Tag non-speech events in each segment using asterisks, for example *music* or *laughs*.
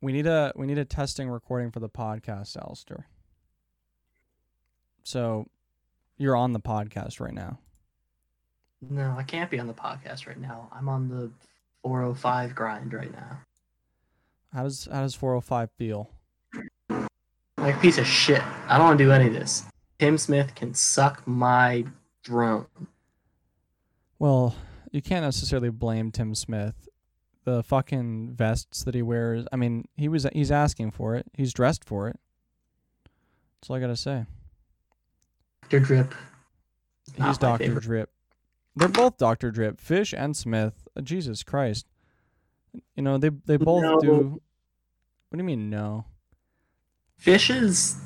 we need a we need a testing recording for the podcast, Aleister. So, you're on the podcast right now. No, I can't be on the podcast right now. I'm on the 405 grind right now. How does how does 405 feel? Like a piece of shit. I don't want to do any of this. Tim Smith can suck my drone. Well, you can't necessarily blame Tim Smith. The fucking vests that he wears. I mean, he was he's asking for it. He's dressed for it. That's all I gotta say. Dr. Drip. He's Doctor. Drip. They're both Doctor Drip. Fish and Smith. Jesus Christ. You know they they both No. do. What do you mean no? Fish is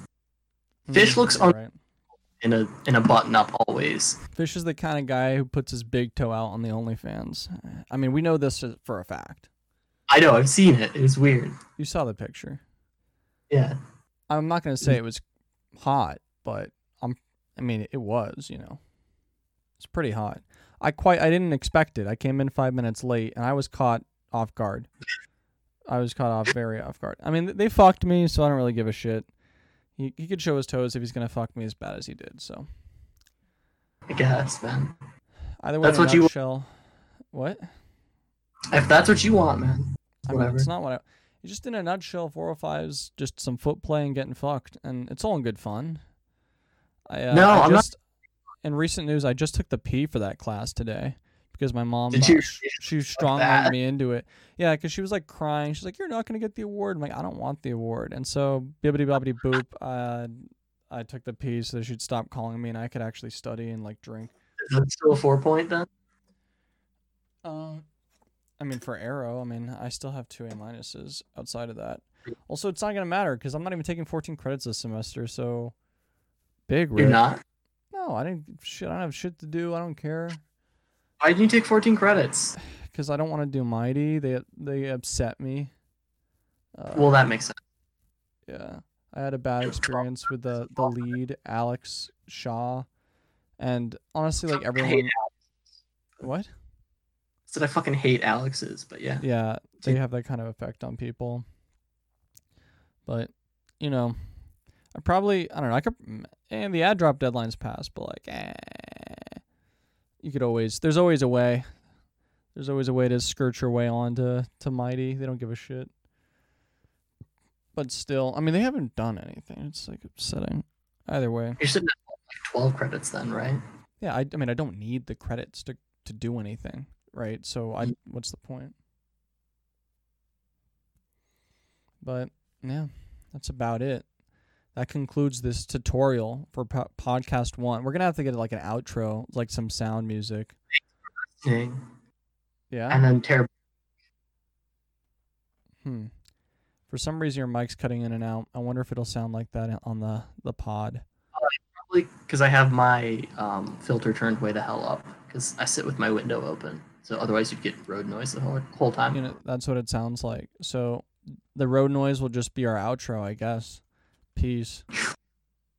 Fish Mm, looks un- right. In a in a button up always. Fish is the kind of guy who puts his big toe out on the OnlyFans. I mean, we know this for a fact. I know, I've seen it. It was weird. You saw the picture. Yeah. I'm not gonna say it was hot, but I'm. I mean, it was. You know, it's pretty hot. I quite. I didn't expect it. I came in five minutes late, and I was caught off guard. I was caught off very off guard. I mean, they fucked me, so I don't really give a shit. He he could show his toes if he's gonna fuck me as bad as he did. So I guess, man. either way, That's what you- nutshell. What? If that's what you want, man. I mean, Whatever. it's not what I. It's just in a nutshell. four or 405's just some foot play and getting fucked, and it's all in good fun. I, uh, No, I I'm not- just, In recent news, I just took the P for that class today because my mom. Did uh, you sh- she strong that? me into it. Yeah, because she was like crying. She's like, "You're not gonna get the award." I'm like, "I don't want the award." And so bibbity bobbity boop. *laughs* Uh, I took the P so she'd stop calling me and I could actually study and like drink. Is that still a four point then? Um, I mean, for Aero, I mean, I still have two A minuses outside of that. Also, it's not gonna matter because I'm not even taking 14 credits this semester. So, big You're rip. not. No, I didn't. Shit, I don't have shit to do. I don't care Why didn't you take 14 credits? because I don't want to do Mighty. They they upset me. Uh, Well, that makes sense. yeah, I had a bad experience with the the lead, Alex Shaw, and honestly, like everyone. hate What? Said I fucking hate Alex's, but yeah. yeah they have that kind of effect on people but you know i probably i don't know i could and the ad drop deadline's passed but like eh, you could always there's always a way. There's always a way to skirt your way on to, to mighty. They don't give a shit. But still i mean they haven't done anything. It's like upsetting. Either way. You're sitting at like 12 credits then, right? yeah i, I mean i don't need the credits to to do anything right? So i Mm. what's the point? But yeah that's about it that concludes this tutorial for po- podcast one. We're gonna have to get like an outro like some sound music. Yeah? And then terrible. hmm. For some reason your mic's cutting in and out. I wonder if it'll sound like that on the the pod. Probably because I have my um, filter turned way the hell up because I sit with my window open. So otherwise you'd get road noise the whole, whole time. you know that's what it sounds like. So the road noise will just be our outro i guess peace